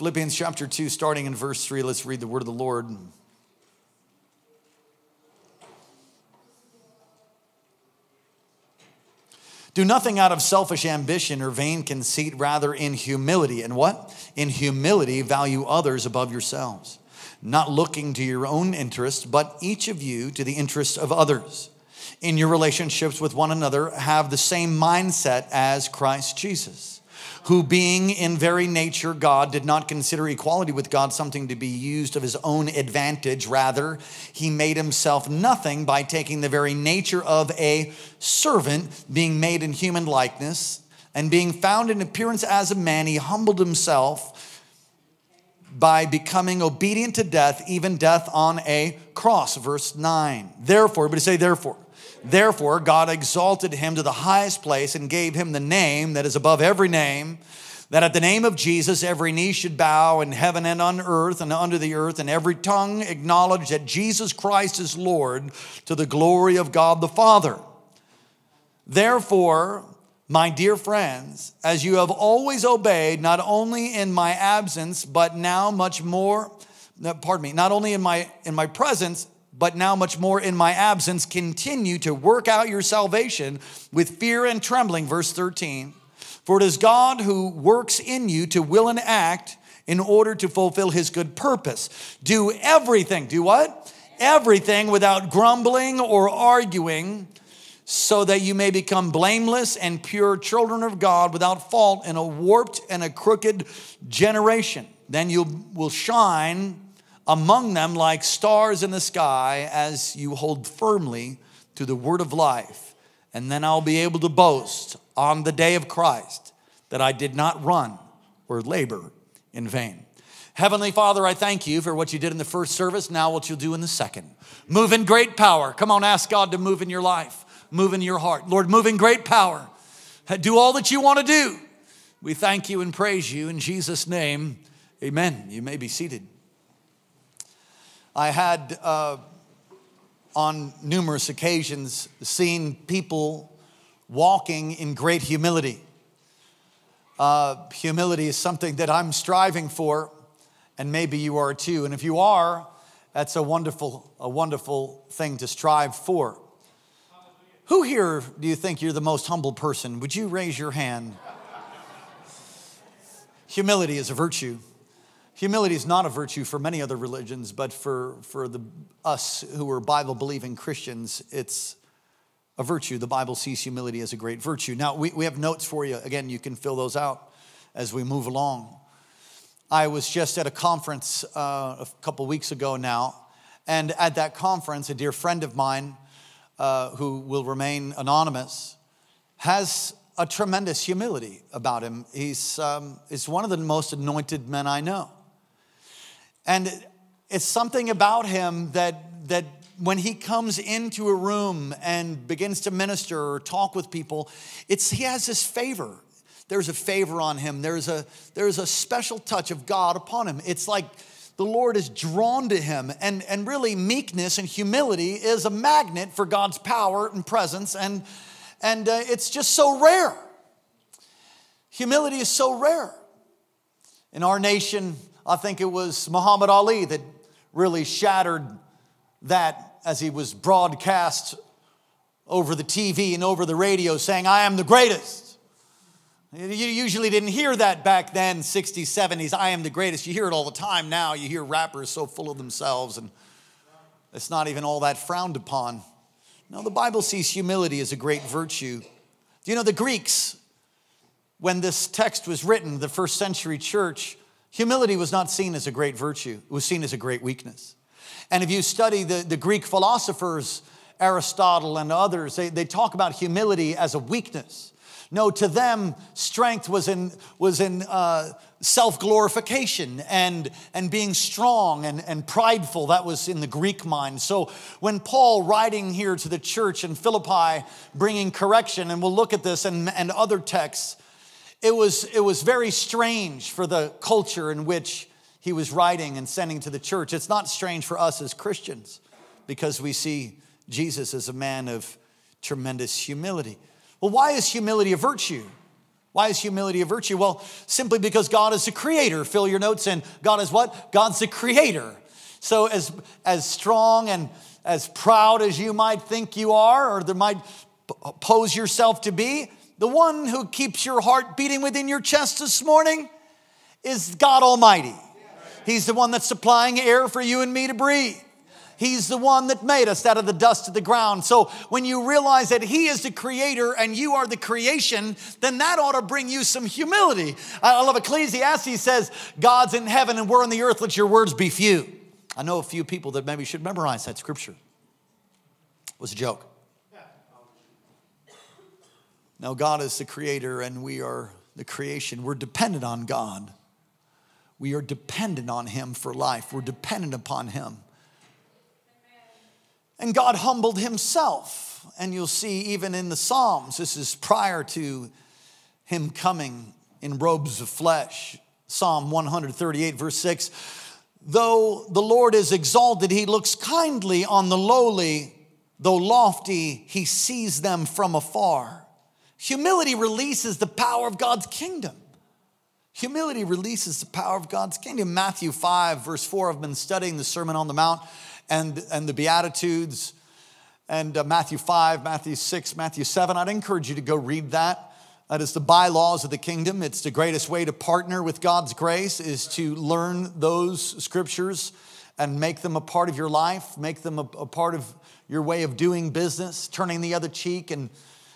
Philippians chapter 2, starting in verse 3, let's read the word of the Lord. Do nothing out of selfish ambition or vain conceit, rather in humility. And what? In humility, value others above yourselves, not looking to your own interests, but each of you to the interests of others. In your relationships with one another, have the same mindset as Christ Jesus who being in very nature God did not consider equality with God something to be used of his own advantage. Rather, he made himself nothing by taking the very nature of a servant, being made in human likeness, and being found in appearance as a man, he humbled himself by becoming obedient to death, even death on a cross. Verse 9. Therefore, but say, therefore. Therefore, God exalted him to the highest place and gave him the name that is above every name, that at the name of Jesus every knee should bow in heaven and on earth and under the earth, and every tongue acknowledge that Jesus Christ is Lord to the glory of God the Father. Therefore, my dear friends, as you have always obeyed, not only in my absence, but now much more, pardon me, not only in my in my presence, but now much more in my absence, continue to work out your salvation with fear and trembling. Verse 13. For it is God who works in you to will and act in order to fulfill his good purpose. Do everything. Do what? Everything without grumbling or arguing, so that you may become blameless and pure children of God without fault in a warped and a crooked generation. Then you will shine among them like stars in the sky as you hold firmly to the word of life. And then I'll be able to boast on the day of Christ that I did not run or labor in vain. Heavenly Father, I thank you for what you did in the first service, now what you'll do in the second. Move in great power. Come on, ask God to move in your life, move in your heart. Lord, move in great power. Do all that you want to do. We thank you and praise you in Jesus' name. Amen. You may be seated. I had, uh, on numerous occasions, seen people walking in great humility. Uh, humility is something that I'm striving for, and maybe you are too. And if you are, that's a wonderful, a wonderful thing to strive for. Who here do you think you're the most humble person? Would you raise your hand? Humility is a virtue. Humility is not a virtue for many other religions, but for, for the, us who are Bible believing Christians, it's a virtue. The Bible sees humility as a great virtue. Now, we, we have notes for you. Again, you can fill those out as we move along. I was just at a conference uh, a couple weeks ago now, and at that conference, a dear friend of mine uh, who will remain anonymous has a tremendous humility about him. He's, um, he's one of the most anointed men I know. And it's something about him that, that when he comes into a room and begins to minister or talk with people, it's, he has this favor. There's a favor on him. There's a, there's a special touch of God upon him. It's like the Lord is drawn to him. And, and really, meekness and humility is a magnet for God's power and presence. And, and uh, it's just so rare. Humility is so rare. In our nation, I think it was Muhammad Ali that really shattered that as he was broadcast over the TV and over the radio saying, I am the greatest. You usually didn't hear that back then, 60s, 70s, I am the greatest. You hear it all the time now. You hear rappers so full of themselves, and it's not even all that frowned upon. No, the Bible sees humility as a great virtue. Do you know the Greeks, when this text was written, the first century church, Humility was not seen as a great virtue, it was seen as a great weakness. And if you study the, the Greek philosophers, Aristotle and others, they, they talk about humility as a weakness. No, to them, strength was in, was in uh, self glorification and, and being strong and, and prideful. That was in the Greek mind. So when Paul, writing here to the church in Philippi, bringing correction, and we'll look at this and, and other texts, it was, it was very strange for the culture in which he was writing and sending to the church. It's not strange for us as Christians because we see Jesus as a man of tremendous humility. Well, why is humility a virtue? Why is humility a virtue? Well, simply because God is the creator. Fill your notes in. God is what? God's the creator. So, as, as strong and as proud as you might think you are, or there might pose yourself to be, the one who keeps your heart beating within your chest this morning is God Almighty. He's the one that's supplying air for you and me to breathe. He's the one that made us out of the dust of the ground. So when you realize that He is the creator and you are the creation, then that ought to bring you some humility. I love Ecclesiastes says, God's in heaven and we're on the earth, let your words be few. I know a few people that maybe should memorize that scripture. It was a joke. Now, God is the creator and we are the creation. We're dependent on God. We are dependent on Him for life. We're dependent upon Him. And God humbled himself. And you'll see even in the Psalms, this is prior to him coming in robes of flesh. Psalm 138, verse 6 Though the Lord is exalted, he looks kindly on the lowly. Though lofty, he sees them from afar. Humility releases the power of God's kingdom. Humility releases the power of God's kingdom. Matthew 5, verse 4, I've been studying the Sermon on the Mount and, and the Beatitudes and uh, Matthew 5, Matthew 6, Matthew 7. I'd encourage you to go read that. That is the bylaws of the kingdom. It's the greatest way to partner with God's grace is to learn those scriptures and make them a part of your life, make them a, a part of your way of doing business, turning the other cheek, and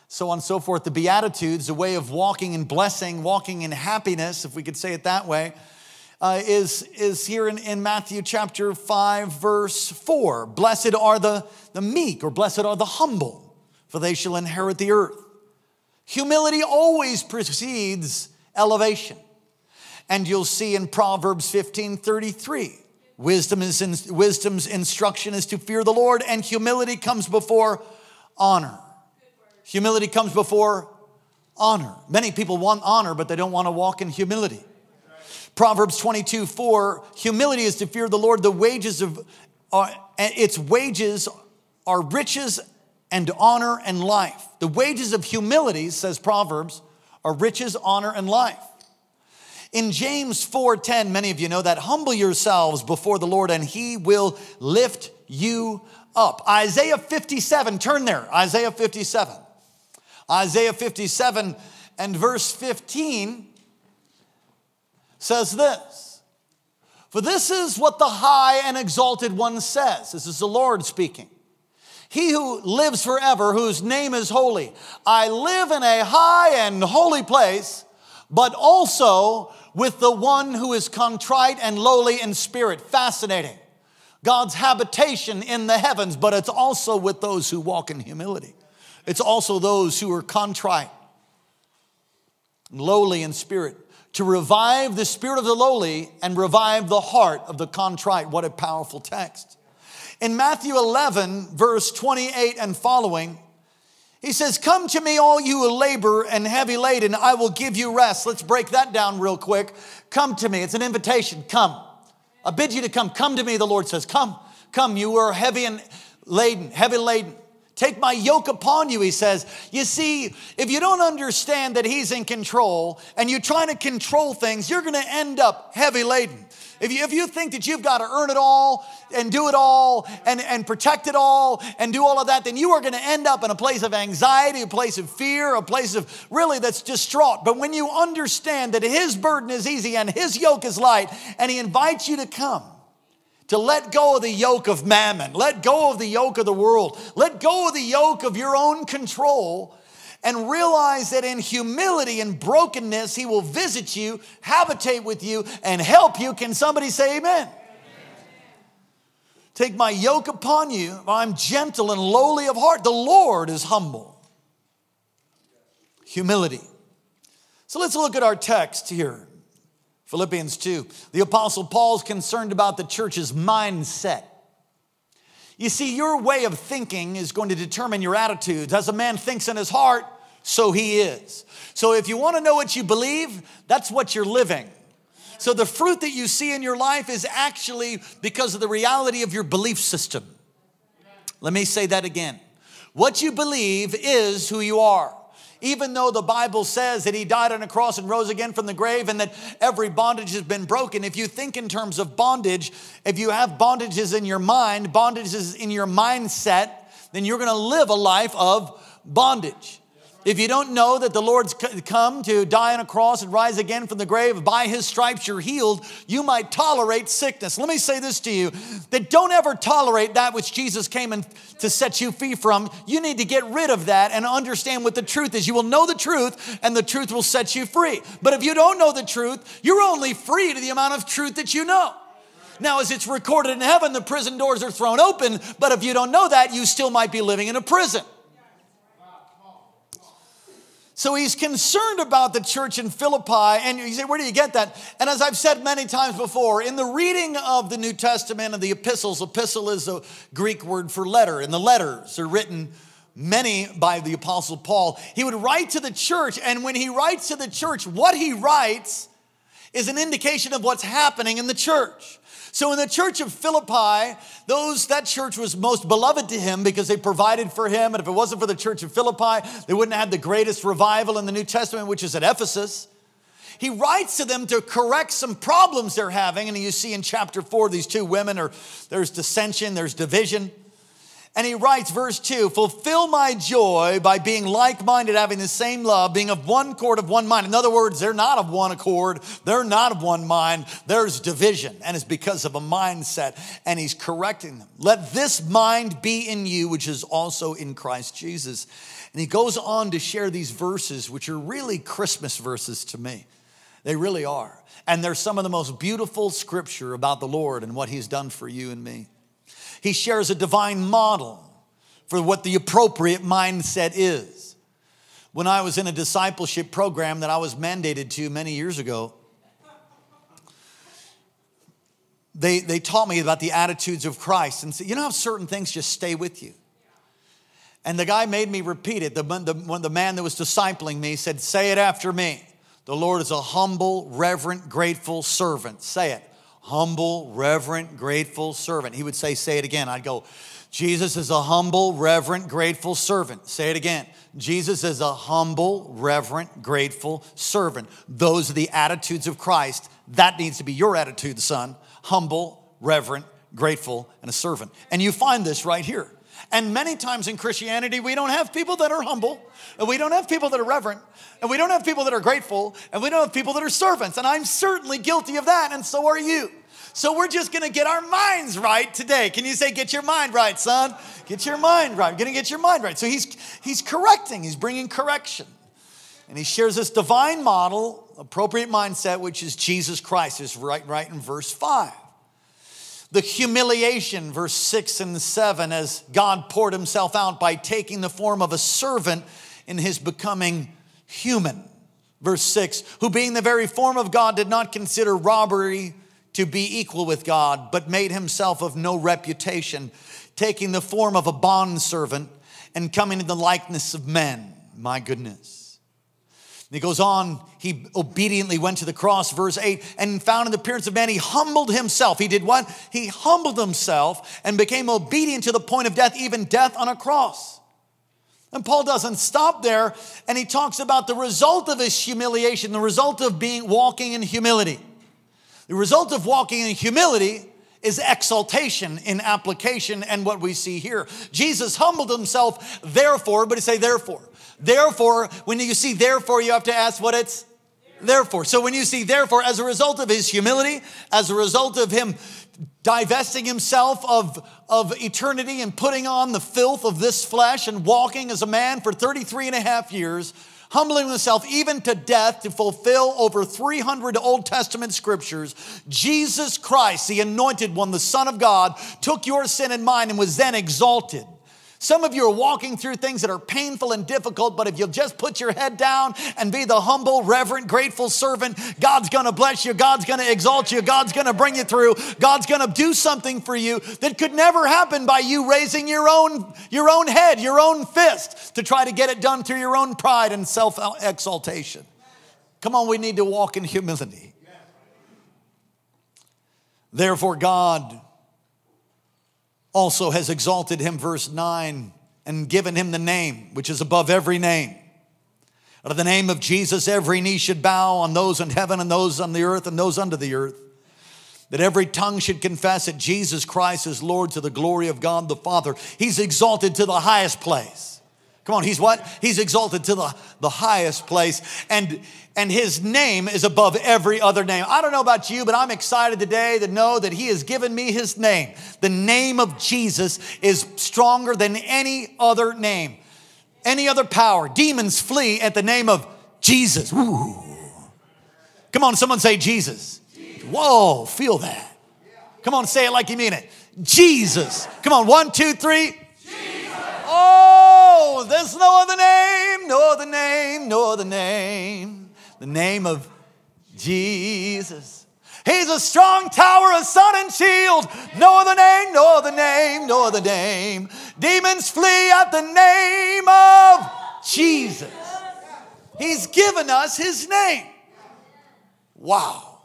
so on and so forth. The Beatitudes, a way of walking in blessing, walking in happiness, if we could say it that way uh, is, is here in, in Matthew chapter 5, verse 4. Blessed are the, the meek, or blessed are the humble, for they shall inherit the earth. Humility always precedes elevation. And you'll see in Proverbs 15 33, wisdom is in, wisdom's instruction is to fear the Lord, and humility comes before honor. Humility comes before honor. Many people want honor, but they don't want to walk in humility. Proverbs 22, 4, humility is to fear the Lord. The wages of, uh, its wages are riches and honor and life. The wages of humility, says Proverbs, are riches, honor, and life. In James 4:10, many of you know that humble yourselves before the Lord and he will lift you up. Isaiah 57, turn there. Isaiah 57. Isaiah 57 and verse 15 says this For this is what the high and exalted one says. This is the Lord speaking. He who lives forever, whose name is holy. I live in a high and holy place, but also with the one who is contrite and lowly in spirit. Fascinating. God's habitation in the heavens, but it's also with those who walk in humility. It's also those who are contrite, lowly in spirit to revive the spirit of the lowly and revive the heart of the contrite. What a powerful text. In Matthew 11, verse 28 and following, he says, Come to me, all you who labor and heavy laden, I will give you rest. Let's break that down real quick. Come to me. It's an invitation. Come. I bid you to come. Come to me, the Lord says. Come. Come. You are heavy and laden, heavy laden. Take my yoke upon you, he says. You see, if you don't understand that he's in control and you're trying to control things, you're going to end up heavy laden. If you, if you think that you've got to earn it all and do it all and, and protect it all and do all of that, then you are going to end up in a place of anxiety, a place of fear, a place of really that's distraught. But when you understand that his burden is easy and his yoke is light, and he invites you to come, to let go of the yoke of mammon, let go of the yoke of the world, let go of the yoke of your own control, and realize that in humility and brokenness, He will visit you, habitate with you, and help you. Can somebody say amen? amen. Take my yoke upon you. I'm gentle and lowly of heart. The Lord is humble. Humility. So let's look at our text here. Philippians 2. The Apostle Paul's concerned about the church's mindset. You see, your way of thinking is going to determine your attitudes. As a man thinks in his heart, so he is. So if you want to know what you believe, that's what you're living. So the fruit that you see in your life is actually because of the reality of your belief system. Let me say that again. What you believe is who you are. Even though the Bible says that he died on a cross and rose again from the grave and that every bondage has been broken, if you think in terms of bondage, if you have bondages in your mind, bondages in your mindset, then you're going to live a life of bondage. If you don't know that the Lord's come to die on a cross and rise again from the grave, by his stripes you're healed, you might tolerate sickness. Let me say this to you that don't ever tolerate that which Jesus came in to set you free from. You need to get rid of that and understand what the truth is. You will know the truth, and the truth will set you free. But if you don't know the truth, you're only free to the amount of truth that you know. Now, as it's recorded in heaven, the prison doors are thrown open, but if you don't know that, you still might be living in a prison. So he's concerned about the church in Philippi. And you say, where do you get that? And as I've said many times before, in the reading of the New Testament and the epistles, epistle is a Greek word for letter, and the letters are written many by the apostle Paul. He would write to the church, and when he writes to the church, what he writes is an indication of what's happening in the church. So in the church of Philippi, those that church was most beloved to him because they provided for him. And if it wasn't for the church of Philippi, they wouldn't have had the greatest revival in the New Testament, which is at Ephesus. He writes to them to correct some problems they're having. And you see in chapter four, these two women are there's dissension, there's division. And he writes, verse 2 Fulfill my joy by being like minded, having the same love, being of one accord, of one mind. In other words, they're not of one accord, they're not of one mind. There's division, and it's because of a mindset, and he's correcting them. Let this mind be in you, which is also in Christ Jesus. And he goes on to share these verses, which are really Christmas verses to me. They really are. And they're some of the most beautiful scripture about the Lord and what he's done for you and me. He shares a divine model for what the appropriate mindset is. When I was in a discipleship program that I was mandated to many years ago, they, they taught me about the attitudes of Christ and said, you know how certain things just stay with you? And the guy made me repeat it. The, the, when the man that was discipling me said, Say it after me. The Lord is a humble, reverent, grateful servant. Say it humble, reverent, grateful servant. He would say, Say it again. I'd go, Jesus is a humble, reverent, grateful servant. Say it again. Jesus is a humble, reverent, grateful servant. Those are the attitudes of Christ. That needs to be your attitude, son. Humble, reverent, grateful, and a servant. And you find this right here. And many times in Christianity, we don't have people that are humble, and we don't have people that are reverent, and we don't have people that are grateful, and we don't have people that are servants. And I'm certainly guilty of that, and so are you. So we're just gonna get our minds right today. Can you say, get your mind right, son? Get your mind right. We're gonna get your mind right. So he's he's correcting, he's bringing correction. And he shares this divine model, appropriate mindset, which is Jesus Christ, is right, right in verse 5 the humiliation, verse 6 and 7, as God poured himself out by taking the form of a servant in his becoming human. Verse 6 Who, being the very form of God, did not consider robbery to be equal with God, but made himself of no reputation, taking the form of a bondservant and coming in the likeness of men. My goodness. He goes on, he obediently went to the cross, verse 8, and found in the appearance of man, he humbled himself. He did what? He humbled himself and became obedient to the point of death, even death on a cross. And Paul doesn't stop there, and he talks about the result of his humiliation, the result of being walking in humility. The result of walking in humility is exaltation in application and what we see here. Jesus humbled himself, therefore, but he say therefore. Therefore, when you see therefore, you have to ask what it's therefore. So when you see therefore, as a result of his humility, as a result of him divesting himself of, of eternity and putting on the filth of this flesh and walking as a man for 33 and a half years, humbling himself even to death to fulfill over 300 Old Testament scriptures, Jesus Christ, the anointed one, the Son of God, took your sin and mine and was then exalted. Some of you are walking through things that are painful and difficult, but if you'll just put your head down and be the humble, reverent, grateful servant, God's gonna bless you, God's gonna exalt you, God's gonna bring you through, God's gonna do something for you that could never happen by you raising your own, your own head, your own fist to try to get it done through your own pride and self exaltation. Come on, we need to walk in humility. Therefore, God also has exalted him, verse 9, and given him the name which is above every name. Out of the name of Jesus, every knee should bow on those in heaven and those on the earth and those under the earth. That every tongue should confess that Jesus Christ is Lord to the glory of God the Father. He's exalted to the highest place. Come on, he's what? He's exalted to the, the highest place. And, and his name is above every other name. I don't know about you, but I'm excited today to know that he has given me his name. The name of Jesus is stronger than any other name any other power. Demons flee at the name of Jesus. Ooh. Come on, someone say Jesus. Jesus. Whoa, feel that. Come on, say it like you mean it. Jesus. Come on, one, two, three. Jesus. Oh, there's no other name, no other name, no other name. The name of Jesus. He's a strong tower, a sun and shield. No other name, no other name, no other name. Demons flee at the name of Jesus. He's given us his name. Wow.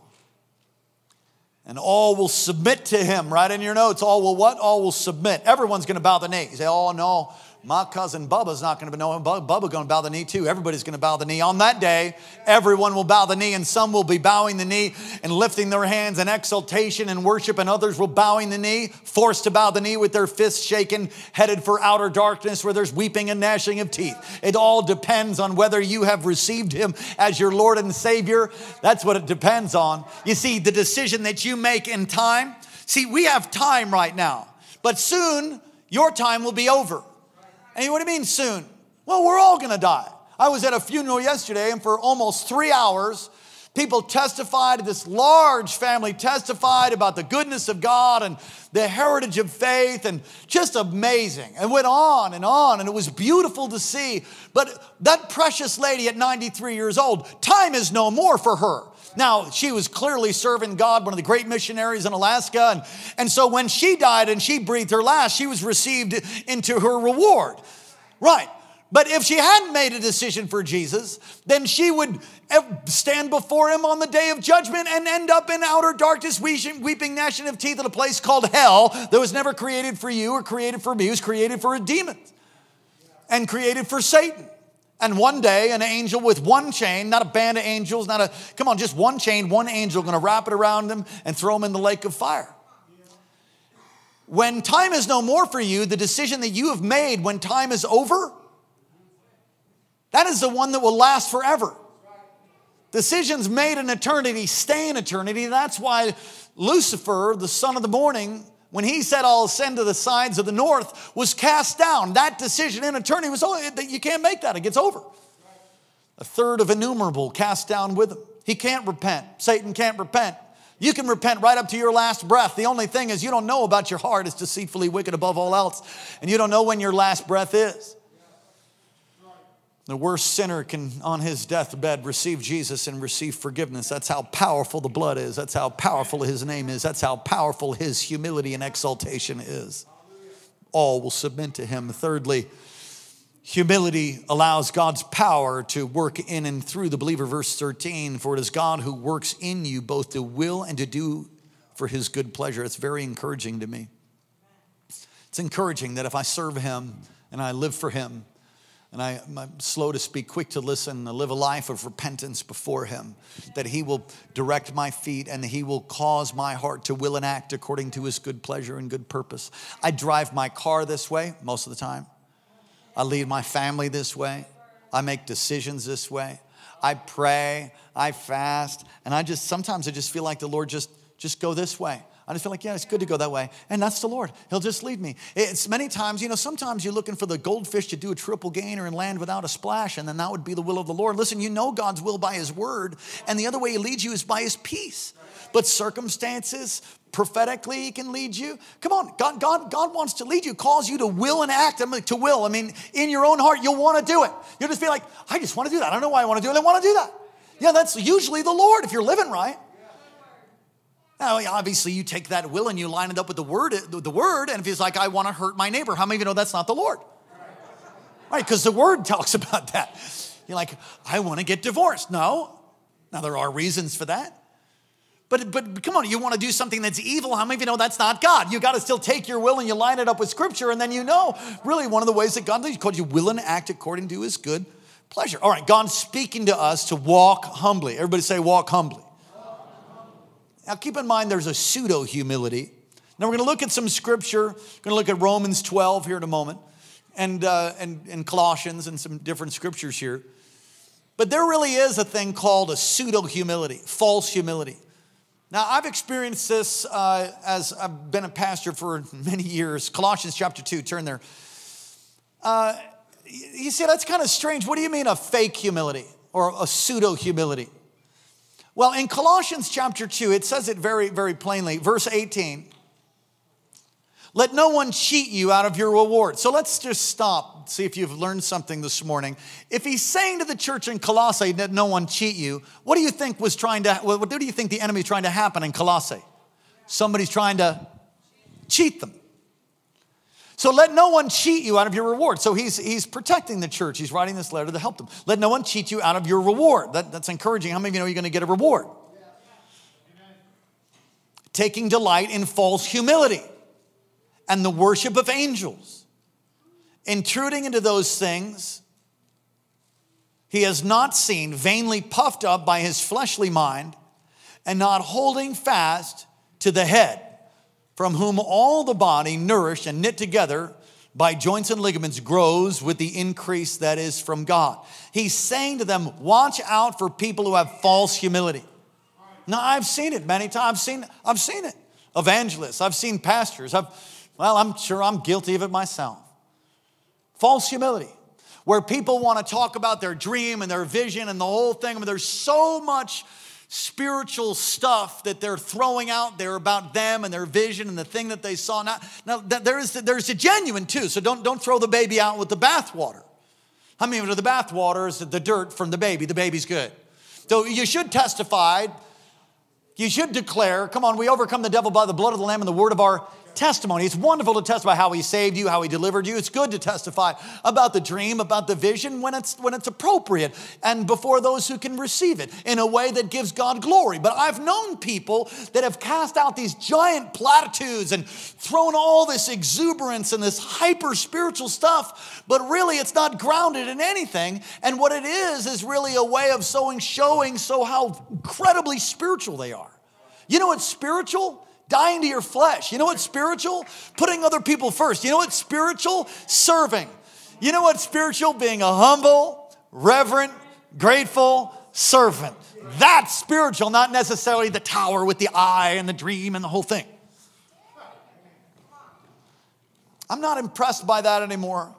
And all will submit to him. Right in your notes, all will what? All will submit. Everyone's going to bow the knee. You say, oh no, my cousin Bubba's not going to know him. Bubba going to bow the knee too. Everybody's going to bow the knee. On that day, everyone will bow the knee, and some will be bowing the knee and lifting their hands in exultation and worship, and others will bowing the knee, forced to bow the knee with their fists shaken, headed for outer darkness where there's weeping and gnashing of teeth. It all depends on whether you have received him as your Lord and Savior. That's what it depends on. You see, the decision that you make in time. See, we have time right now, but soon your time will be over. And what do you mean soon? Well, we're all gonna die. I was at a funeral yesterday, and for almost three hours, people testified, this large family testified about the goodness of God and the heritage of faith, and just amazing. And went on and on, and it was beautiful to see. But that precious lady at 93 years old, time is no more for her. Now, she was clearly serving God, one of the great missionaries in Alaska. And, and so when she died and she breathed her last, she was received into her reward. Right. But if she hadn't made a decision for Jesus, then she would stand before him on the day of judgment and end up in outer darkness, weeping, gnashing of teeth in a place called hell that was never created for you or created for me. It was created for a demon and created for Satan. And one day, an angel with one chain, not a band of angels, not a, come on, just one chain, one angel gonna wrap it around him and throw him in the lake of fire. When time is no more for you, the decision that you have made when time is over, that is the one that will last forever. Decisions made in eternity stay in eternity. That's why Lucifer, the son of the morning, when he said, I'll ascend to the sides of the north, was cast down. That decision in eternity was, oh, you can't make that, it gets over. A third of innumerable cast down with him. He can't repent. Satan can't repent. You can repent right up to your last breath. The only thing is, you don't know about your heart. It's deceitfully wicked above all else. And you don't know when your last breath is. The worst sinner can, on his deathbed, receive Jesus and receive forgiveness. That's how powerful the blood is. That's how powerful his name is. That's how powerful his humility and exaltation is. All will submit to him. Thirdly, humility allows God's power to work in and through the believer. Verse 13 For it is God who works in you both to will and to do for his good pleasure. It's very encouraging to me. It's encouraging that if I serve him and I live for him, and I, am slow to speak, quick to listen, to live a life of repentance before Him, that He will direct my feet and He will cause my heart to will and act according to His good pleasure and good purpose. I drive my car this way most of the time. I lead my family this way. I make decisions this way. I pray, I fast, and I just sometimes I just feel like the Lord just just go this way. I just feel like, yeah, it's good to go that way. And that's the Lord. He'll just lead me. It's many times, you know, sometimes you're looking for the goldfish to do a triple gainer and land without a splash, and then that would be the will of the Lord. Listen, you know God's will by His word, and the other way He leads you is by His peace. But circumstances, prophetically he can lead you come on god god god wants to lead you calls you to will and act I mean, to will i mean in your own heart you'll want to do it you'll just be like i just want to do that i don't know why i want to do it i want to do that yeah that's usually the lord if you're living right now, obviously, you take that will and you line it up with the word, the word, and if he's like, I want to hurt my neighbor, how many of you know that's not the Lord? Right, because the word talks about that. You're like, I want to get divorced. No. Now, there are reasons for that. But, but come on, you want to do something that's evil. How many of you know that's not God? You got to still take your will and you line it up with Scripture, and then you know really one of the ways that God called you will and act according to His good pleasure. All right, God's speaking to us to walk humbly. Everybody say, walk humbly. Now, keep in mind there's a pseudo humility. Now, we're going to look at some scripture. We're going to look at Romans 12 here in a moment and, uh, and, and Colossians and some different scriptures here. But there really is a thing called a pseudo humility, false humility. Now, I've experienced this uh, as I've been a pastor for many years. Colossians chapter 2, turn there. Uh, you see, that's kind of strange. What do you mean a fake humility or a pseudo humility? Well, in Colossians chapter 2, it says it very, very plainly. Verse 18 Let no one cheat you out of your reward. So let's just stop, see if you've learned something this morning. If he's saying to the church in Colossae let no one cheat you, what do you think was trying to, what do you think the enemy is trying to happen in Colossae? Somebody's trying to cheat them. So let no one cheat you out of your reward. So he's, he's protecting the church. He's writing this letter to help them. Let no one cheat you out of your reward. That, that's encouraging. How many of you know you're going to get a reward? Taking delight in false humility and the worship of angels, intruding into those things he has not seen, vainly puffed up by his fleshly mind, and not holding fast to the head from whom all the body, nourished and knit together by joints and ligaments, grows with the increase that is from God. He's saying to them, watch out for people who have false humility. Now, I've seen it many times. I've seen, I've seen it. Evangelists, I've seen pastors. I've, well, I'm sure I'm guilty of it myself. False humility, where people want to talk about their dream and their vision and the whole thing. I mean, there's so much spiritual stuff that they're throwing out there about them and their vision and the thing that they saw. Now, now there is there's a genuine too, so don't, don't throw the baby out with the bathwater. I mean, the bathwater is the dirt from the baby. The baby's good. So you should testify. You should declare, come on, we overcome the devil by the blood of the Lamb and the word of our testimony. It's wonderful to testify how he saved you, how he delivered you. It's good to testify about the dream, about the vision when it's when it's appropriate and before those who can receive it in a way that gives God glory. But I've known people that have cast out these giant platitudes and thrown all this exuberance and this hyper spiritual stuff, but really it's not grounded in anything. And what it is is really a way of sowing, showing so how incredibly spiritual they are. You know what's spiritual? Dying to your flesh. You know what's spiritual? Putting other people first. You know what's spiritual? Serving. You know what's spiritual? Being a humble, reverent, grateful servant. That's spiritual, not necessarily the tower with the eye and the dream and the whole thing. I'm not impressed by that anymore.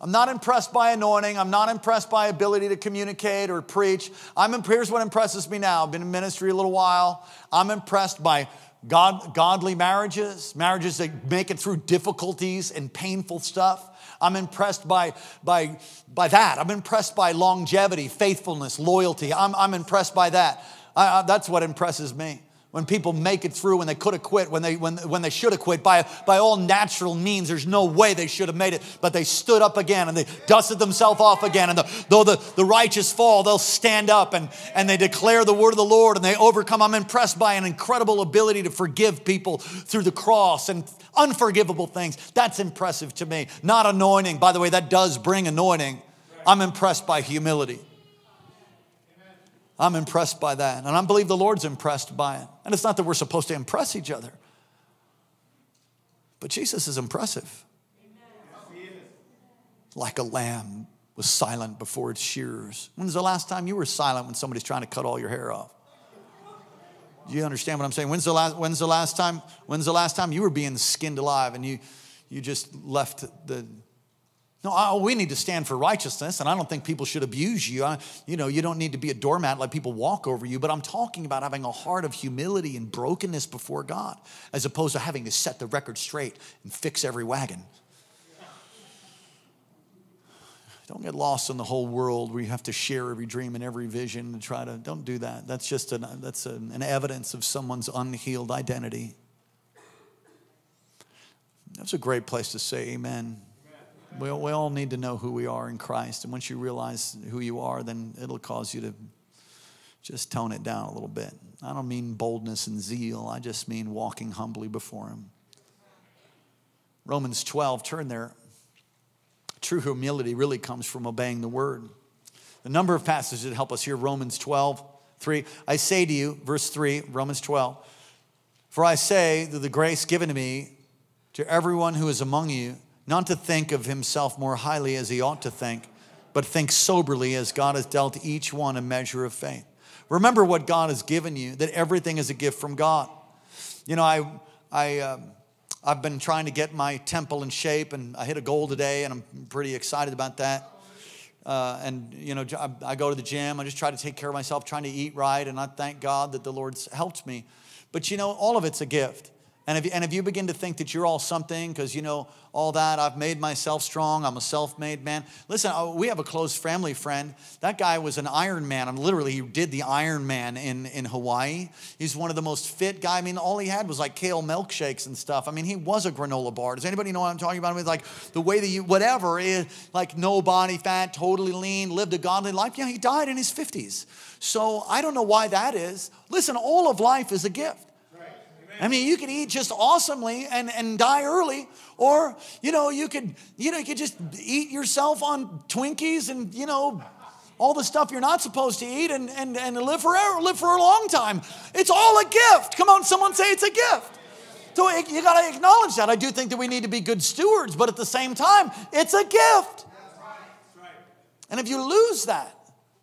I'm not impressed by anointing. I'm not impressed by ability to communicate or preach. I'm, here's what impresses me now. I've been in ministry a little while. I'm impressed by God, godly marriages, marriages that make it through difficulties and painful stuff. I'm impressed by, by, by that. I'm impressed by longevity, faithfulness, loyalty. I'm, I'm impressed by that. I, I, that's what impresses me when people make it through when they could have quit, when they, when, when they should have quit, by, by all natural means, there's no way they should have made it, but they stood up again and they dusted themselves off again. And the, though the, the righteous fall, they'll stand up and, and they declare the word of the Lord and they overcome. I'm impressed by an incredible ability to forgive people through the cross and unforgivable things. That's impressive to me. Not anointing. By the way, that does bring anointing. I'm impressed by humility. I'm impressed by that. And I believe the Lord's impressed by it. And it's not that we're supposed to impress each other, but Jesus is impressive. Like a lamb was silent before its shears. When's the last time you were silent when somebody's trying to cut all your hair off? Do you understand what I'm saying? When's the last, when's the last time? When's the last time you were being skinned alive and you, you just left the no, I, we need to stand for righteousness, and I don't think people should abuse you. I, you know, you don't need to be a doormat, let people walk over you, but I'm talking about having a heart of humility and brokenness before God, as opposed to having to set the record straight and fix every wagon. Don't get lost in the whole world where you have to share every dream and every vision and try to, don't do that. That's just an, that's an, an evidence of someone's unhealed identity. That's a great place to say amen. We, we all need to know who we are in Christ. And once you realize who you are, then it'll cause you to just tone it down a little bit. I don't mean boldness and zeal, I just mean walking humbly before Him. Romans 12, turn there. True humility really comes from obeying the word. a number of passages that help us here. Romans 12, 3. I say to you, verse 3, Romans 12, for I say that the grace given to me to everyone who is among you, not to think of himself more highly as he ought to think, but think soberly as God has dealt each one a measure of faith. Remember what God has given you, that everything is a gift from God. You know, I, I, um, I've been trying to get my temple in shape, and I hit a goal today, and I'm pretty excited about that. Uh, and you know, I, I go to the gym. I just try to take care of myself, trying to eat right, and I thank God that the Lord's helped me. But you know, all of it's a gift. And if, you, and if you begin to think that you're all something, because you know all that, I've made myself strong, I'm a self made man. Listen, uh, we have a close family friend. That guy was an Iron Man. I mean, literally, he did the Iron Man in, in Hawaii. He's one of the most fit guy. I mean, all he had was like kale milkshakes and stuff. I mean, he was a granola bar. Does anybody know what I'm talking about? I mean, like the way that you, whatever, is like no body fat, totally lean, lived a godly life. Yeah, he died in his 50s. So I don't know why that is. Listen, all of life is a gift. I mean, you could eat just awesomely and, and die early, or you know, you could, you know, you could just eat yourself on Twinkies and you know, all the stuff you're not supposed to eat and, and, and live forever, live for a long time. It's all a gift. Come on, someone say it's a gift. So eh, you got to acknowledge that. I do think that we need to be good stewards, but at the same time, it's a gift. And if you lose that,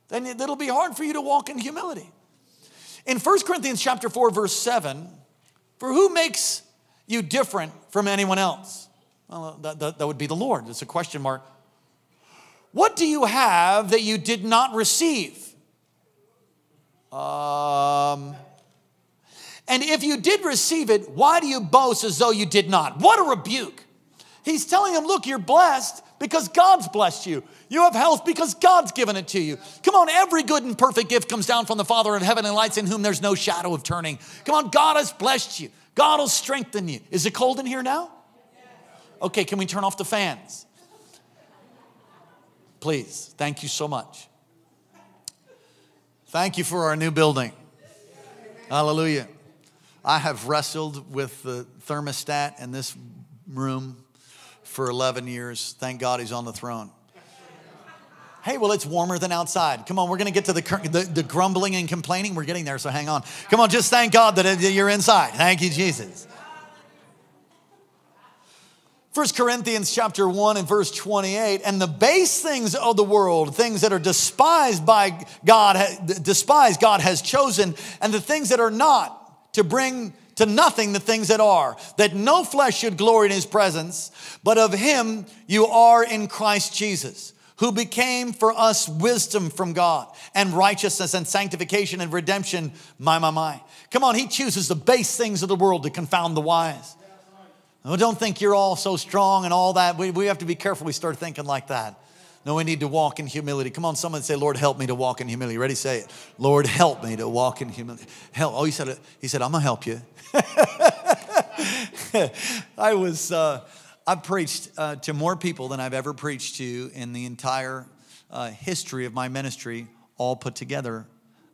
then it'll be hard for you to walk in humility. In 1 Corinthians chapter 4 verse 7, for who makes you different from anyone else? Well, that, that, that would be the Lord. It's a question mark. What do you have that you did not receive? Um, and if you did receive it, why do you boast as though you did not? What a rebuke. He's telling him, look, you're blessed because God's blessed you. You have health because God's given it to you. Come on, every good and perfect gift comes down from the Father of heaven and lights in whom there's no shadow of turning. Come on, God has blessed you. God will strengthen you. Is it cold in here now? Okay, can we turn off the fans? Please, thank you so much. Thank you for our new building. Hallelujah. I have wrestled with the thermostat in this room for 11 years. Thank God he's on the throne. Hey, well, it's warmer than outside. Come on, we're going to get to the, the, the, grumbling and complaining. We're getting there, so hang on. Come on, just thank God that uh, you're inside. Thank you, Jesus. 1 Corinthians chapter 1 and verse 28, and the base things of the world, things that are despised by God, despised God has chosen, and the things that are not to bring to nothing the things that are, that no flesh should glory in his presence, but of him you are in Christ Jesus, who became for us wisdom from God and righteousness and sanctification and redemption. My, my, my. Come on, he chooses the base things of the world to confound the wise. Oh, don't think you're all so strong and all that. We, we have to be careful we start thinking like that. No, we need to walk in humility. Come on, someone say, Lord, help me to walk in humility. Ready? Say it. Lord, help me to walk in humility. Help. Oh, he said, he said, I'm gonna help you. I was, uh, I've preached uh, to more people than I've ever preached to in the entire uh, history of my ministry, all put together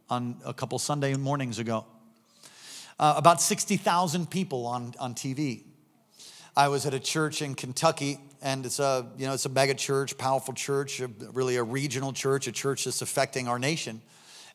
on a couple Sunday mornings ago. Uh, about 60,000 people on, on TV. I was at a church in Kentucky and it's a you know it's a mega church, powerful church, really a regional church, a church that's affecting our nation.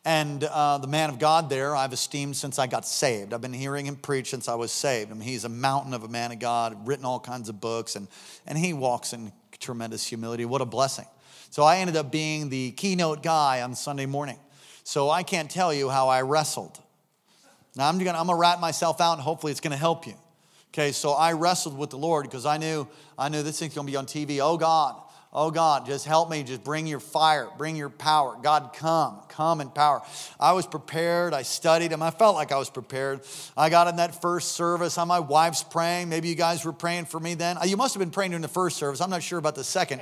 And uh, the man of God there, I've esteemed since I got saved. I've been hearing him preach since I was saved. I mean, he's a mountain of a man of God, written all kinds of books, and, and he walks in tremendous humility. What a blessing. So I ended up being the keynote guy on Sunday morning. So I can't tell you how I wrestled. Now I'm gonna, I'm gonna rat myself out, and hopefully it's gonna help you. Okay, so I wrestled with the Lord because I knew I knew this thing's gonna be on TV. Oh God, oh God, just help me. Just bring your fire, bring your power. God, come, come in power. I was prepared. I studied him. I felt like I was prepared. I got in that first service. Uh, my wife's praying. Maybe you guys were praying for me then. Uh, you must have been praying during the first service. I'm not sure about the second.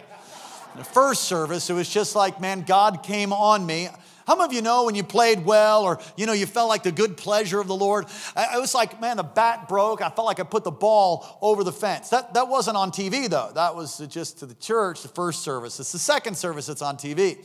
The first service, it was just like, man, God came on me. How many of you know when you played well or, you know, you felt like the good pleasure of the Lord? I, it was like, man, the bat broke. I felt like I put the ball over the fence. That, that wasn't on TV, though. That was just to the church, the first service. It's the second service that's on TV.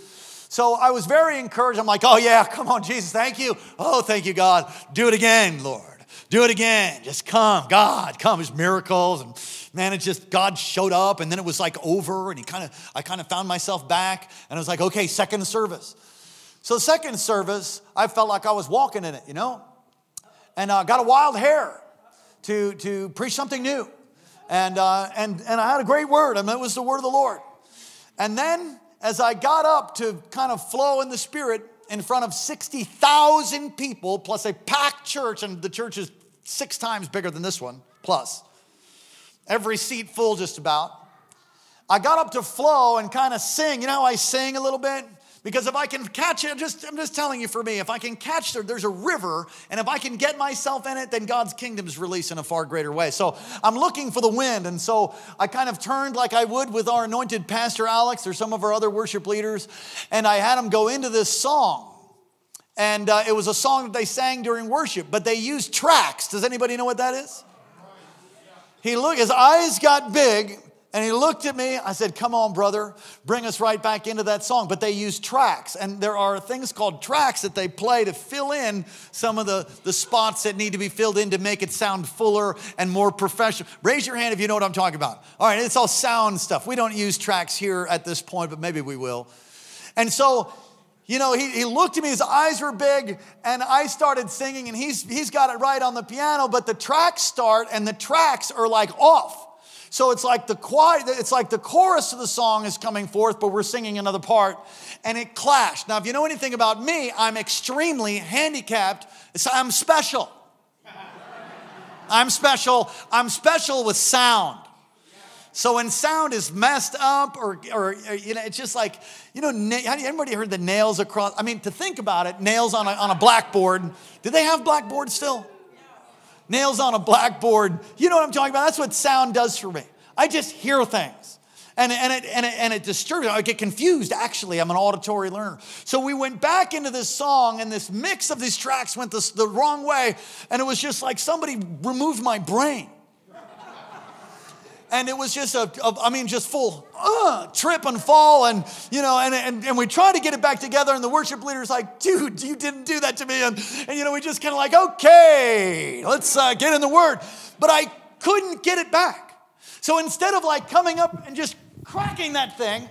So I was very encouraged. I'm like, oh, yeah, come on, Jesus, thank you. Oh, thank you, God. Do it again, Lord. Do it again. Just come, God, come. There's miracles and man, it just, God showed up and then it was like over and he kind of, I kind of found myself back and I was like, okay, second service. So, second service, I felt like I was walking in it, you know? And I uh, got a wild hair to, to preach something new. And, uh, and, and I had a great word. I mean, it was the word of the Lord. And then, as I got up to kind of flow in the Spirit in front of 60,000 people, plus a packed church, and the church is six times bigger than this one, plus every seat full just about. I got up to flow and kind of sing. You know how I sing a little bit? Because if I can catch it, just, I'm just telling you for me, if I can catch there, there's a river, and if I can get myself in it, then God's kingdom is released in a far greater way. So I'm looking for the wind. And so I kind of turned like I would with our anointed Pastor Alex or some of our other worship leaders, and I had them go into this song. And uh, it was a song that they sang during worship, but they used tracks. Does anybody know what that is? He looked, his eyes got big, and he looked at me. I said, Come on, brother, bring us right back into that song. But they use tracks, and there are things called tracks that they play to fill in some of the, the spots that need to be filled in to make it sound fuller and more professional. Raise your hand if you know what I'm talking about. All right, it's all sound stuff. We don't use tracks here at this point, but maybe we will. And so, you know, he, he looked at me, his eyes were big, and I started singing, and he's, he's got it right on the piano, but the tracks start, and the tracks are like off. So it's like the choir, it's like the chorus of the song is coming forth, but we're singing another part, and it clashed. Now, if you know anything about me, I'm extremely handicapped. I'm special. I'm special. I'm special with sound. So when sound is messed up, or, or, or you know, it's just like, you know, anybody heard the nails across? I mean, to think about it, nails on a, on a blackboard. Do they have blackboards still? Nails on a blackboard. You know what I'm talking about? That's what sound does for me. I just hear things. And, and, it, and, it, and it disturbs me. I get confused, actually. I'm an auditory learner. So we went back into this song, and this mix of these tracks went the, the wrong way. And it was just like somebody removed my brain and it was just a, a I mean, just full uh, trip and fall, and you know, and, and and we tried to get it back together, and the worship leader's like, "Dude, you didn't do that to me," and and you know, we just kind of like, "Okay, let's uh, get in the Word," but I couldn't get it back. So instead of like coming up and just cracking that thing,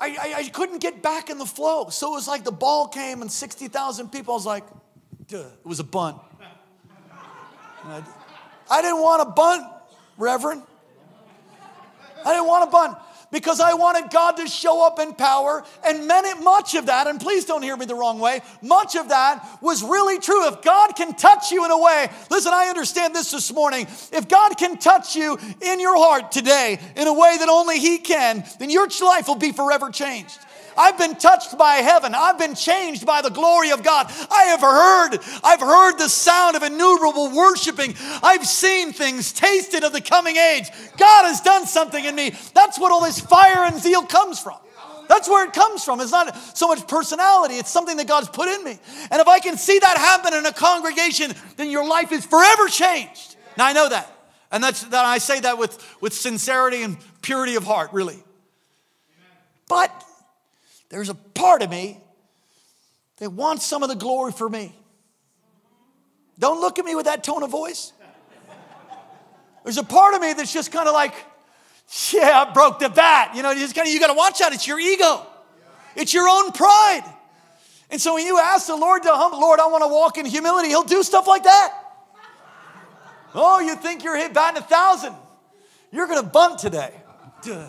I, I, I couldn't get back in the flow. So it was like the ball came and 60,000 people. I was like, Duh. it was a bunt. I, I didn't want a bunt. Reverend. I didn't want a bun because I wanted God to show up in power. And many, much of that, and please don't hear me the wrong way, much of that was really true. If God can touch you in a way, listen, I understand this this morning. If God can touch you in your heart today in a way that only He can, then your life will be forever changed. I've been touched by heaven. I've been changed by the glory of God. I have heard, I've heard the sound of innumerable worshiping. I've seen things, tasted of the coming age. God has done something in me. That's what all this fire and zeal comes from. That's where it comes from. It's not so much personality, it's something that God's put in me. And if I can see that happen in a congregation, then your life is forever changed. Now I know that. And that's that I say that with, with sincerity and purity of heart, really. But there's a part of me that wants some of the glory for me. Don't look at me with that tone of voice. There's a part of me that's just kind of like, yeah, I broke the bat. You know, you just kind of you got to watch out. It's your ego. It's your own pride. And so when you ask the Lord to humble, Lord, I want to walk in humility, He'll do stuff like that. Oh, you think you're hit batting a thousand? You're going to bunt today. Duh.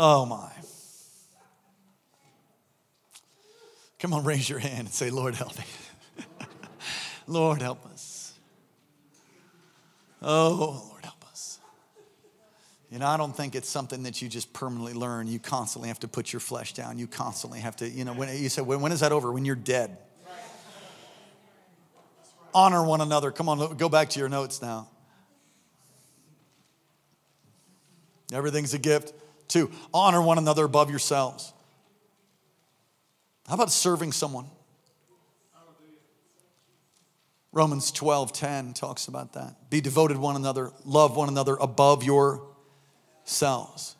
Oh my. Come on, raise your hand and say, Lord, help me. Lord, help us. Oh, Lord, help us. You know, I don't think it's something that you just permanently learn. You constantly have to put your flesh down. You constantly have to, you know, when you said, when, when is that over? When you're dead. Honor one another. Come on, go back to your notes now. Everything's a gift. Two, honor one another above yourselves. How about serving someone? Romans 12, 10 talks about that. Be devoted one another, love one another above yourselves.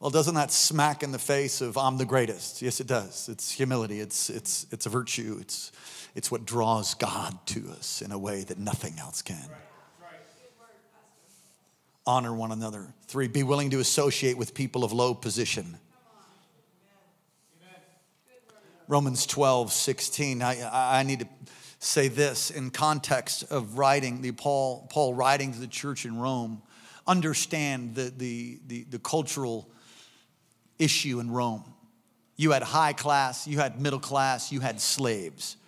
Well, doesn't that smack in the face of I'm the greatest? Yes, it does. It's humility, it's, it's, it's a virtue, it's, it's what draws God to us in a way that nothing else can. Honor one another. Three, be willing to associate with people of low position. Romans 12, 16. I, I need to say this in context of writing, the Paul, Paul writing to the church in Rome. Understand the, the, the, the cultural issue in Rome. You had high class, you had middle class, you had slaves.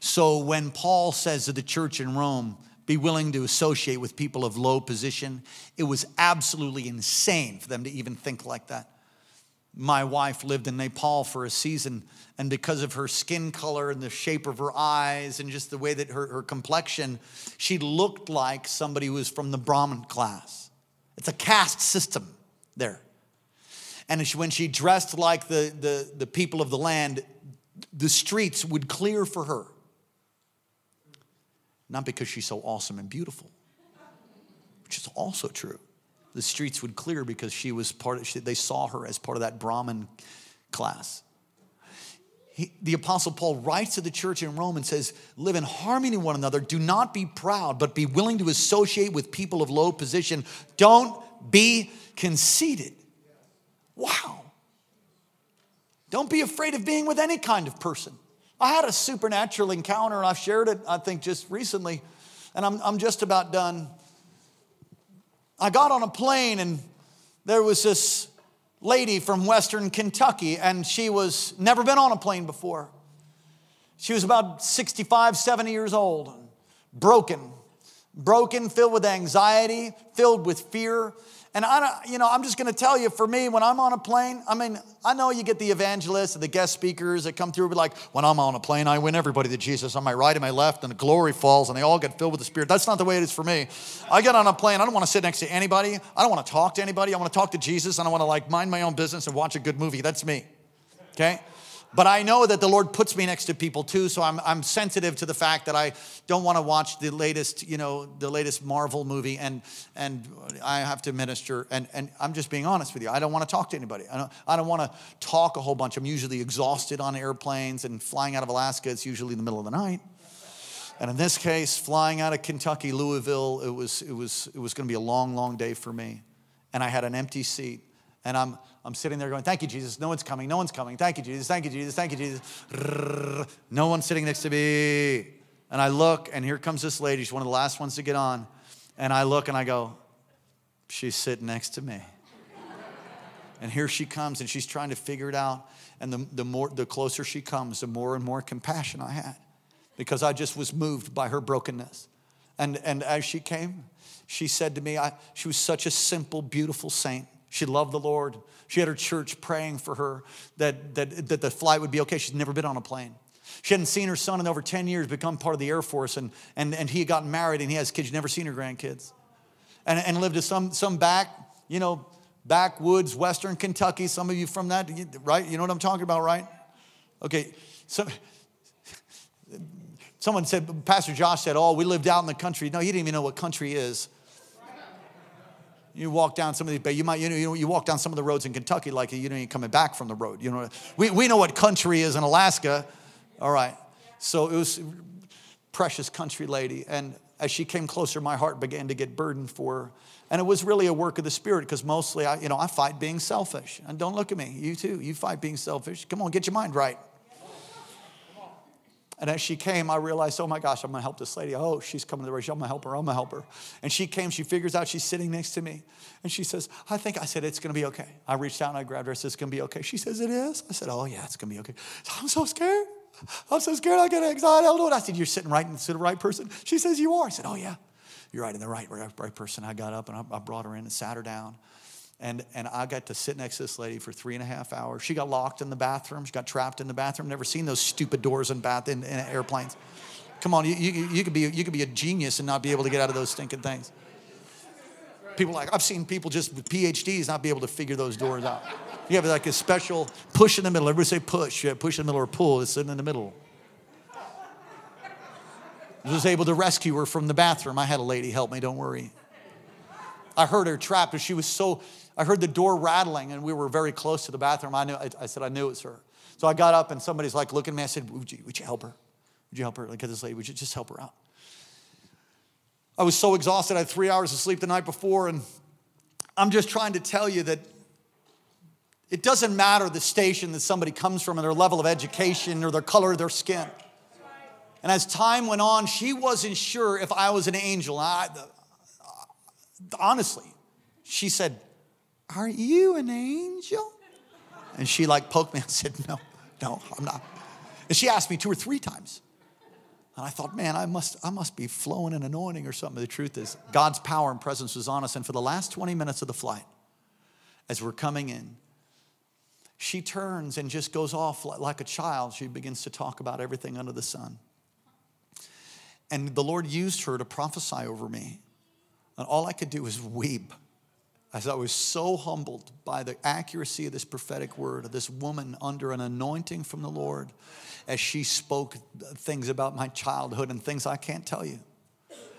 So when Paul says to the church in Rome, be willing to associate with people of low position, it was absolutely insane for them to even think like that. My wife lived in Nepal for a season, and because of her skin color and the shape of her eyes and just the way that her, her complexion, she looked like somebody who was from the Brahmin class. It's a caste system there. And when she dressed like the, the, the people of the land, the streets would clear for her. Not because she's so awesome and beautiful, which is also true. The streets would clear because she was part of, they saw her as part of that Brahmin class. He, the apostle Paul writes to the church in Rome and says, live in harmony with one another. Do not be proud, but be willing to associate with people of low position. Don't be conceited. Wow. Don't be afraid of being with any kind of person. I had a supernatural encounter, and I've shared it, I think, just recently, and I'm, I'm just about done. I got on a plane, and there was this lady from Western Kentucky, and she was never been on a plane before. She was about 65, 70 years old, broken, broken, filled with anxiety, filled with fear. And I, you know, I'm just going to tell you, for me, when I'm on a plane, I mean, I know you get the evangelists and the guest speakers that come through, but like, when I'm on a plane, I win everybody to Jesus on my right and my left, and the glory falls, and they all get filled with the Spirit. That's not the way it is for me. I get on a plane, I don't want to sit next to anybody. I don't want to talk to anybody. I want to talk to Jesus, and I want to like mind my own business and watch a good movie. That's me. Okay? But I know that the Lord puts me next to people too, so I'm, I'm sensitive to the fact that I don't want to watch the latest, you know, the latest Marvel movie and, and I have to minister. And, and I'm just being honest with you. I don't want to talk to anybody. I don't, I don't want to talk a whole bunch. I'm usually exhausted on airplanes and flying out of Alaska, it's usually in the middle of the night. And in this case, flying out of Kentucky, Louisville, it was, it was, it was going to be a long, long day for me. And I had an empty seat. And I'm, I'm sitting there going, Thank you, Jesus. No one's coming. No one's coming. Thank you, Jesus. Thank you, Jesus. Thank you, Jesus. No one's sitting next to me. And I look, and here comes this lady. She's one of the last ones to get on. And I look and I go, She's sitting next to me. And here she comes, and she's trying to figure it out. And the, the, more, the closer she comes, the more and more compassion I had because I just was moved by her brokenness. And, and as she came, she said to me, I, she was such a simple, beautiful saint. She loved the Lord. She had her church praying for her that, that, that the flight would be okay. She'd never been on a plane. She hadn't seen her son in over 10 years, become part of the Air Force, and, and, and he had gotten married and he has kids. She'd never seen her grandkids. And, and lived in some, some back, you know, backwoods, western Kentucky. Some of you from that, right? You know what I'm talking about, right? Okay, so someone said, Pastor Josh said, Oh, we lived out in the country. No, he didn't even know what country is. You walk down some of these, but you might, you know, you walk down some of the roads in Kentucky like you know you're coming back from the road. You know, we, we know what country is in Alaska. All right. So it was precious country lady. And as she came closer, my heart began to get burdened for her. And it was really a work of the Spirit because mostly I, you know, I fight being selfish. And don't look at me. You too. You fight being selfish. Come on, get your mind right. And as she came, I realized, oh my gosh, I'm gonna help this lady. Oh, she's coming to the race. I'm gonna help her. I'm gonna help her. And she came, she figures out she's sitting next to me. And she says, I think I said, it's gonna be okay. I reached out and I grabbed her. I said, it's gonna be okay. She says, it is. I said, oh yeah, it's gonna be okay. I'm so scared. I'm so scared I get anxiety. I don't know. what. I said, you're sitting right next to the right person. She says, you are. I said, oh yeah, you're right in the right, right, person. I got up and I brought her in and sat her down. And, and I got to sit next to this lady for three and a half hours. She got locked in the bathroom. She got trapped in the bathroom. Never seen those stupid doors in, bath, in, in airplanes. Come on, you, you, you, could be, you could be a genius and not be able to get out of those stinking things. People like, I've seen people just with PhDs not be able to figure those doors out. You have like a special push in the middle. Everybody say push. Push in the middle or pull. It's sitting in the middle. Was able to rescue her from the bathroom. I had a lady help me, don't worry. I heard her trapped, but she was so I heard the door rattling, and we were very close to the bathroom. I, knew, I, I said, I knew it was her. So I got up, and somebody's like looking at me. I said, Would you, would you help her? Would you help her? Like, this lady, would you just help her out? I was so exhausted. I had three hours of sleep the night before, and I'm just trying to tell you that it doesn't matter the station that somebody comes from and their level of education or their color of their skin. And as time went on, she wasn't sure if I was an angel. I, honestly, she said, Are you an angel? And she like poked me and said, No, no, I'm not. And she asked me two or three times. And I thought, man, I must, I must be flowing in anointing or something. The truth is, God's power and presence was on us. And for the last 20 minutes of the flight, as we're coming in, she turns and just goes off like a child. She begins to talk about everything under the sun. And the Lord used her to prophesy over me. And all I could do was weep as I was so humbled by the accuracy of this prophetic word of this woman under an anointing from the Lord as she spoke things about my childhood and things I can't tell you.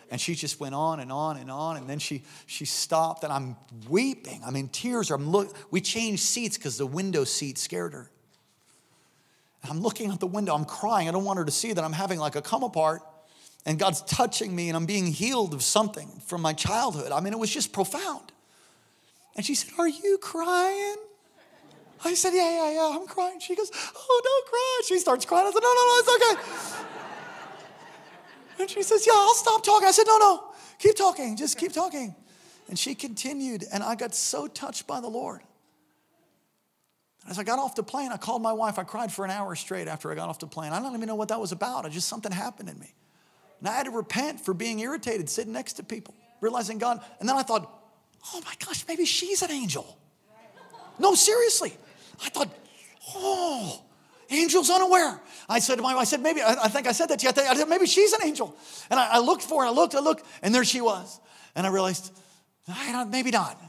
And she just went on and on and on. And then she, she stopped, and I'm weeping. I mean, tears I'm look, we changed seats because the window seat scared her. And I'm looking out the window, I'm crying. I don't want her to see that I'm having like a come apart. And God's touching me, and I'm being healed of something from my childhood. I mean, it was just profound. And she said, Are you crying? I said, Yeah, yeah, yeah, I'm crying. She goes, Oh, don't cry. She starts crying. I said, No, no, no, it's okay. And she says, Yeah, I'll stop talking. I said, No, no, keep talking. Just keep talking. And she continued, and I got so touched by the Lord. As I got off the plane, I called my wife. I cried for an hour straight after I got off the plane. I don't even know what that was about. It just something happened in me. And I had to repent for being irritated, sitting next to people, realizing God. And then I thought, oh my gosh, maybe she's an angel. No, seriously. I thought, oh, Angels unaware. I said to my wife, I said, maybe, I, think I said that to you. I, said, maybe she's an angel. And I, I, looked for her, I looked, I looked, and there she was. And I realized, I don't, maybe not.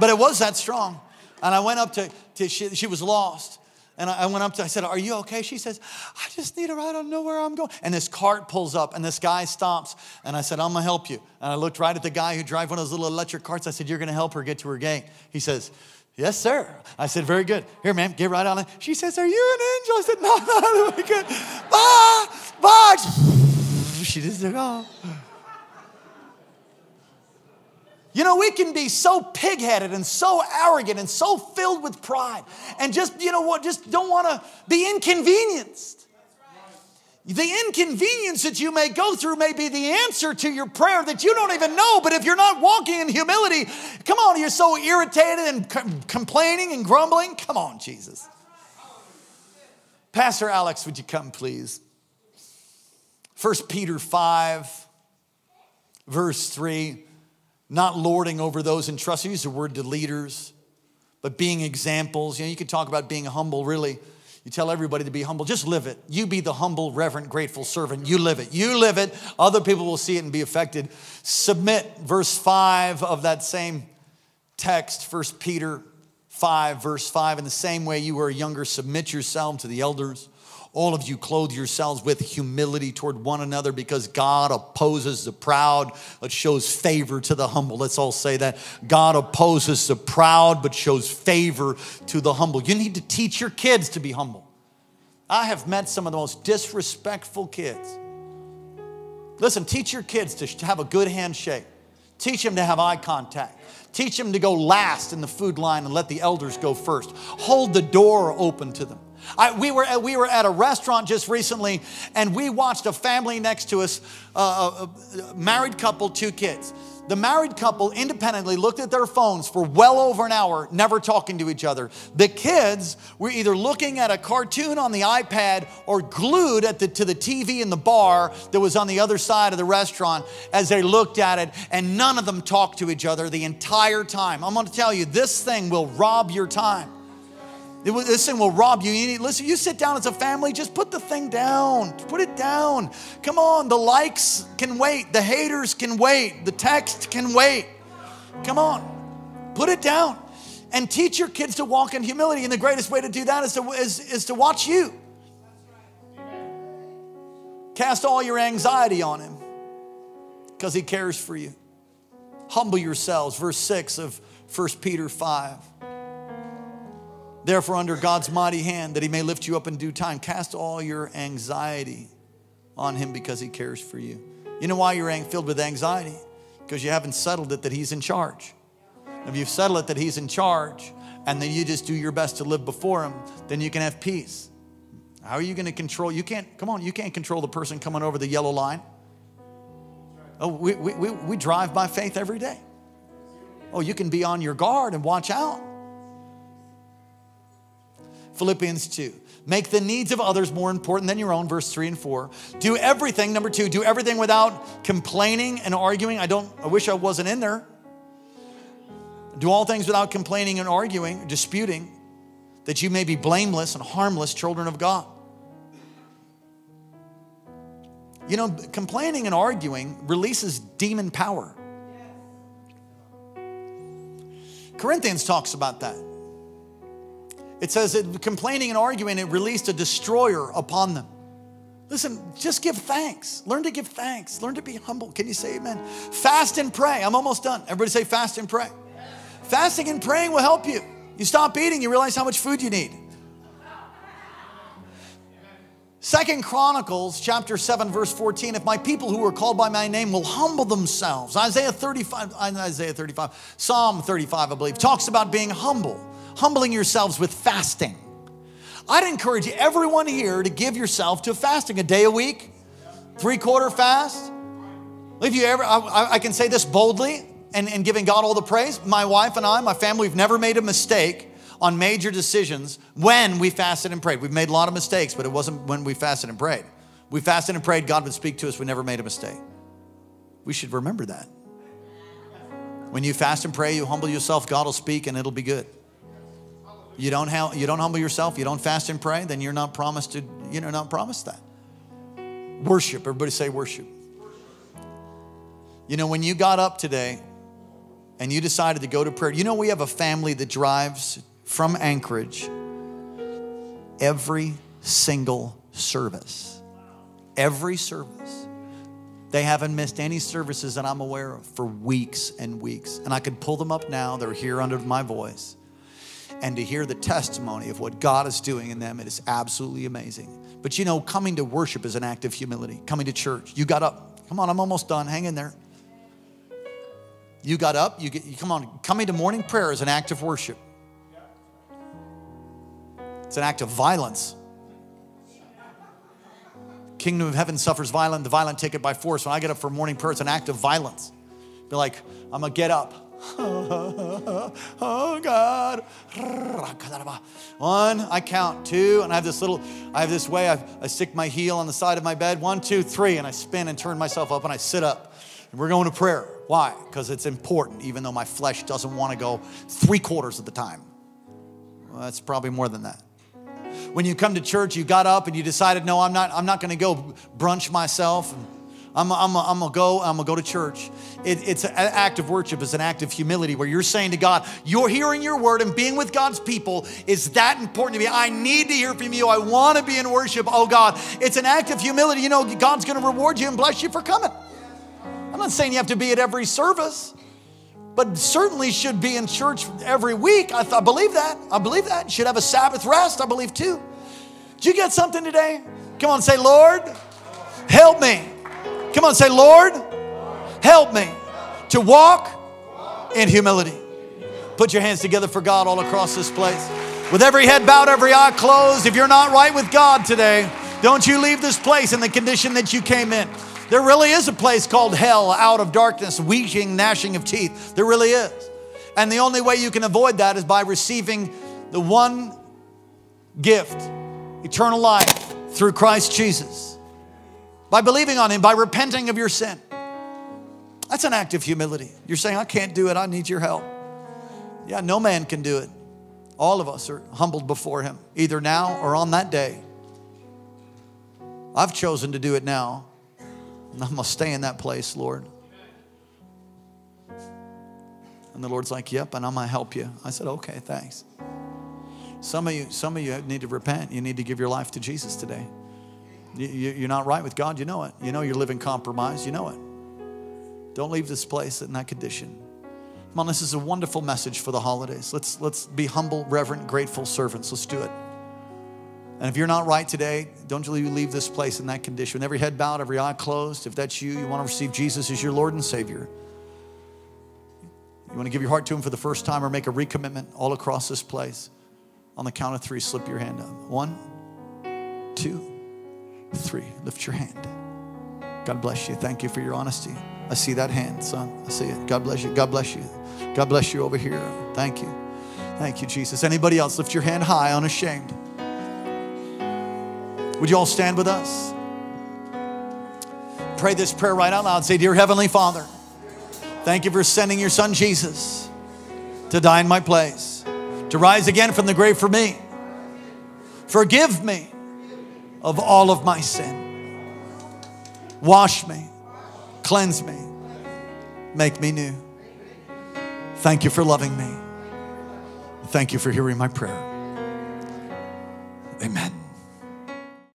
But it was that strong. And I went up to, to she, she was lost. And I, went up to, I said, Are you okay? She says, I just need a ride. I don't know where I'm going. And this cart pulls up, and this guy stops. And I said, I'm going to help you. And I looked right at the guy who drives one of those little electric carts. I said, You're going to help her get to her gate. He says, Yes, sir. I said, Very good. Here, ma'am, get right on it. She says, Are you an angel? I said, No, no, no, good. Bye, bye. She just said, Oh. You know, we can be so pig-headed and so arrogant and so filled with pride and just, you know what, just don't want to be inconvenienced. The inconvenience that you may go through may be the answer to your prayer that you don't even know. But if you're not walking in humility, come on, you're so irritated and com- complaining and grumbling. Come on, Jesus. Pastor Alex, would you come, please? 1 Peter 5, verse 3 not lording over those in entrusted. Use the word to leaders, but being examples. You know, you can talk about being humble, really you tell everybody to be humble. Just live it. You be the humble, reverent, grateful servant. You live it. You live it. Other people will see it and be affected. Submit, verse 5 of that same text, 1 Peter 5, verse 5. In the same way you are younger, submit yourself to the elders. All of you clothe yourselves with humility toward one another because God opposes the proud but shows favor to the humble. Let's all say that. God opposes the proud but shows favor to the humble. You need to teach your kids to be humble. I have met some of the most disrespectful kids. Listen, teach your kids to have a good handshake. Teach them to have eye contact. Teach them to go last in the food line and let the elders go first. Hold the door open to them. I, we, were at, we were at a restaurant just recently and we watched a family next to us, uh, a, a married couple, two kids. The married couple independently looked at their phones for well over an hour, never talking to each other. The kids were either looking at a cartoon on the iPad or glued the, to the TV in the bar that was on the other side of the restaurant as they looked at it, and none of them talked to each other the entire time. I'm gonna tell you, this thing will rob your time. This thing will rob you. you need, listen, you sit down as a family, just put the thing down. Put it down. Come on, the likes can wait, the haters can wait, the text can wait. Come on, put it down. And teach your kids to walk in humility. And the greatest way to do that is to, is, is to watch you. Cast all your anxiety on him because he cares for you. Humble yourselves, verse 6 of 1 Peter 5. Therefore, under God's mighty hand, that he may lift you up in due time, cast all your anxiety on him because he cares for you. You know why you're filled with anxiety? Because you haven't settled it that he's in charge. If you've settled it that he's in charge, and then you just do your best to live before him, then you can have peace. How are you going to control? You can't, come on, you can't control the person coming over the yellow line. Oh, we, we, we, we drive by faith every day. Oh, you can be on your guard and watch out. Philippians 2. Make the needs of others more important than your own, verse 3 and 4. Do everything, number two, do everything without complaining and arguing. I don't, I wish I wasn't in there. Do all things without complaining and arguing, disputing, that you may be blameless and harmless children of God. You know, complaining and arguing releases demon power. Corinthians talks about that. It says that complaining and arguing, it released a destroyer upon them. Listen, just give thanks. Learn to give thanks. Learn to be humble. Can you say amen? Fast and pray. I'm almost done. Everybody say fast and pray. Fasting and praying will help you. You stop eating, you realize how much food you need. Second Chronicles chapter 7 verse 14 if my people who are called by my name will humble themselves Isaiah 35 uh, Isaiah 35 Psalm 35 I believe talks about being humble humbling yourselves with fasting. I'd encourage everyone here to give yourself to fasting a day a week, three quarter fast. If you ever, I, I, can say this boldly and, and giving God all the praise. My wife and I, my family, we've never made a mistake on major decisions when we fasted and prayed. We've made a lot of mistakes, but it wasn't when we fasted and prayed. We fasted and prayed, God would speak to us. We never made a mistake. We should remember that. When you fast and pray, you humble yourself, God will speak and it'll be good you don't, ha- you don't humble yourself, you don't fast and pray, then you're not promised to, you know, not promised that. Worship, everybody say worship. You know, when you got up today and you decided to go to prayer, you know, we have a family that drives from Anchorage every single service. Every service. They haven't missed any services that I'm aware of for weeks and weeks. And I could pull them up now, they're here under my voice and to hear the testimony of what God is doing in them, it is absolutely amazing. But you know, coming to worship is an act of humility. Coming to church, you got up. Come on, I'm almost done. Hang in there. You got up. You get. You, come on. Coming to morning prayer is an act of worship. It's an act of violence. Kingdom of heaven suffers violent. The violent take it by force. When I get up for morning prayer, it's an act of violence. Be like, I'm gonna get up. oh God. One, I count. Two, and I have this little, I have this way, I, I stick my heel on the side of my bed. One, two, three, and I spin and turn myself up and I sit up. And we're going to prayer. Why? Because it's important, even though my flesh doesn't want to go three quarters of the time. Well, that's probably more than that when you come to church, you got up and you decided, no, I'm not, I'm not going to go brunch myself. And I'm, I'm, I'm gonna go, I'm gonna go to church. It, it's an act of worship, it's an act of humility where you're saying to God, you're hearing your word and being with God's people is that important to me. I need to hear from you. I wanna be in worship. Oh God, it's an act of humility. You know, God's gonna reward you and bless you for coming. I'm not saying you have to be at every service, but certainly should be in church every week. I, th- I believe that. I believe that. Should have a Sabbath rest, I believe too. Did you get something today? Come on, say, Lord, help me Come on, say, Lord, help me to walk in humility. Put your hands together for God all across this place. With every head bowed, every eye closed, if you're not right with God today, don't you leave this place in the condition that you came in. There really is a place called hell out of darkness, weeping, gnashing of teeth. There really is. And the only way you can avoid that is by receiving the one gift eternal life through Christ Jesus by believing on Him, by repenting of your sin. That's an act of humility. You're saying, I can't do it, I need your help. Yeah, no man can do it. All of us are humbled before Him, either now or on that day. I've chosen to do it now. And I'm to stay in that place, Lord. And the Lord's like, Yep, and I'm to help you. I said, Okay, thanks. Some of you, some of you need to repent. You need to give your life to Jesus today. You're not right with God, you know it. You know you're living compromise, you know it. Don't leave this place in that condition. Come on, this is a wonderful message for the holidays. Let's, let's be humble, reverent, grateful servants. Let's do it. And if you're not right today, don't you leave this place in that condition. With every head bowed, every eye closed. If that's you, you want to receive Jesus as your Lord and Savior. You want to give your heart to Him for the first time or make a recommitment all across this place. On the count of three, slip your hand up. One, two, three. Lift your hand. God bless you. Thank you for your honesty. I see that hand, son. I see it. God bless you. God bless you. God bless you over here. Thank you. Thank you, Jesus. Anybody else? Lift your hand high, unashamed. Would you all stand with us? Pray this prayer right out loud. Say, Dear Heavenly Father, thank you for sending your son Jesus to die in my place, to rise again from the grave for me. Forgive me of all of my sin. Wash me, cleanse me, make me new. Thank you for loving me. Thank you for hearing my prayer. Amen.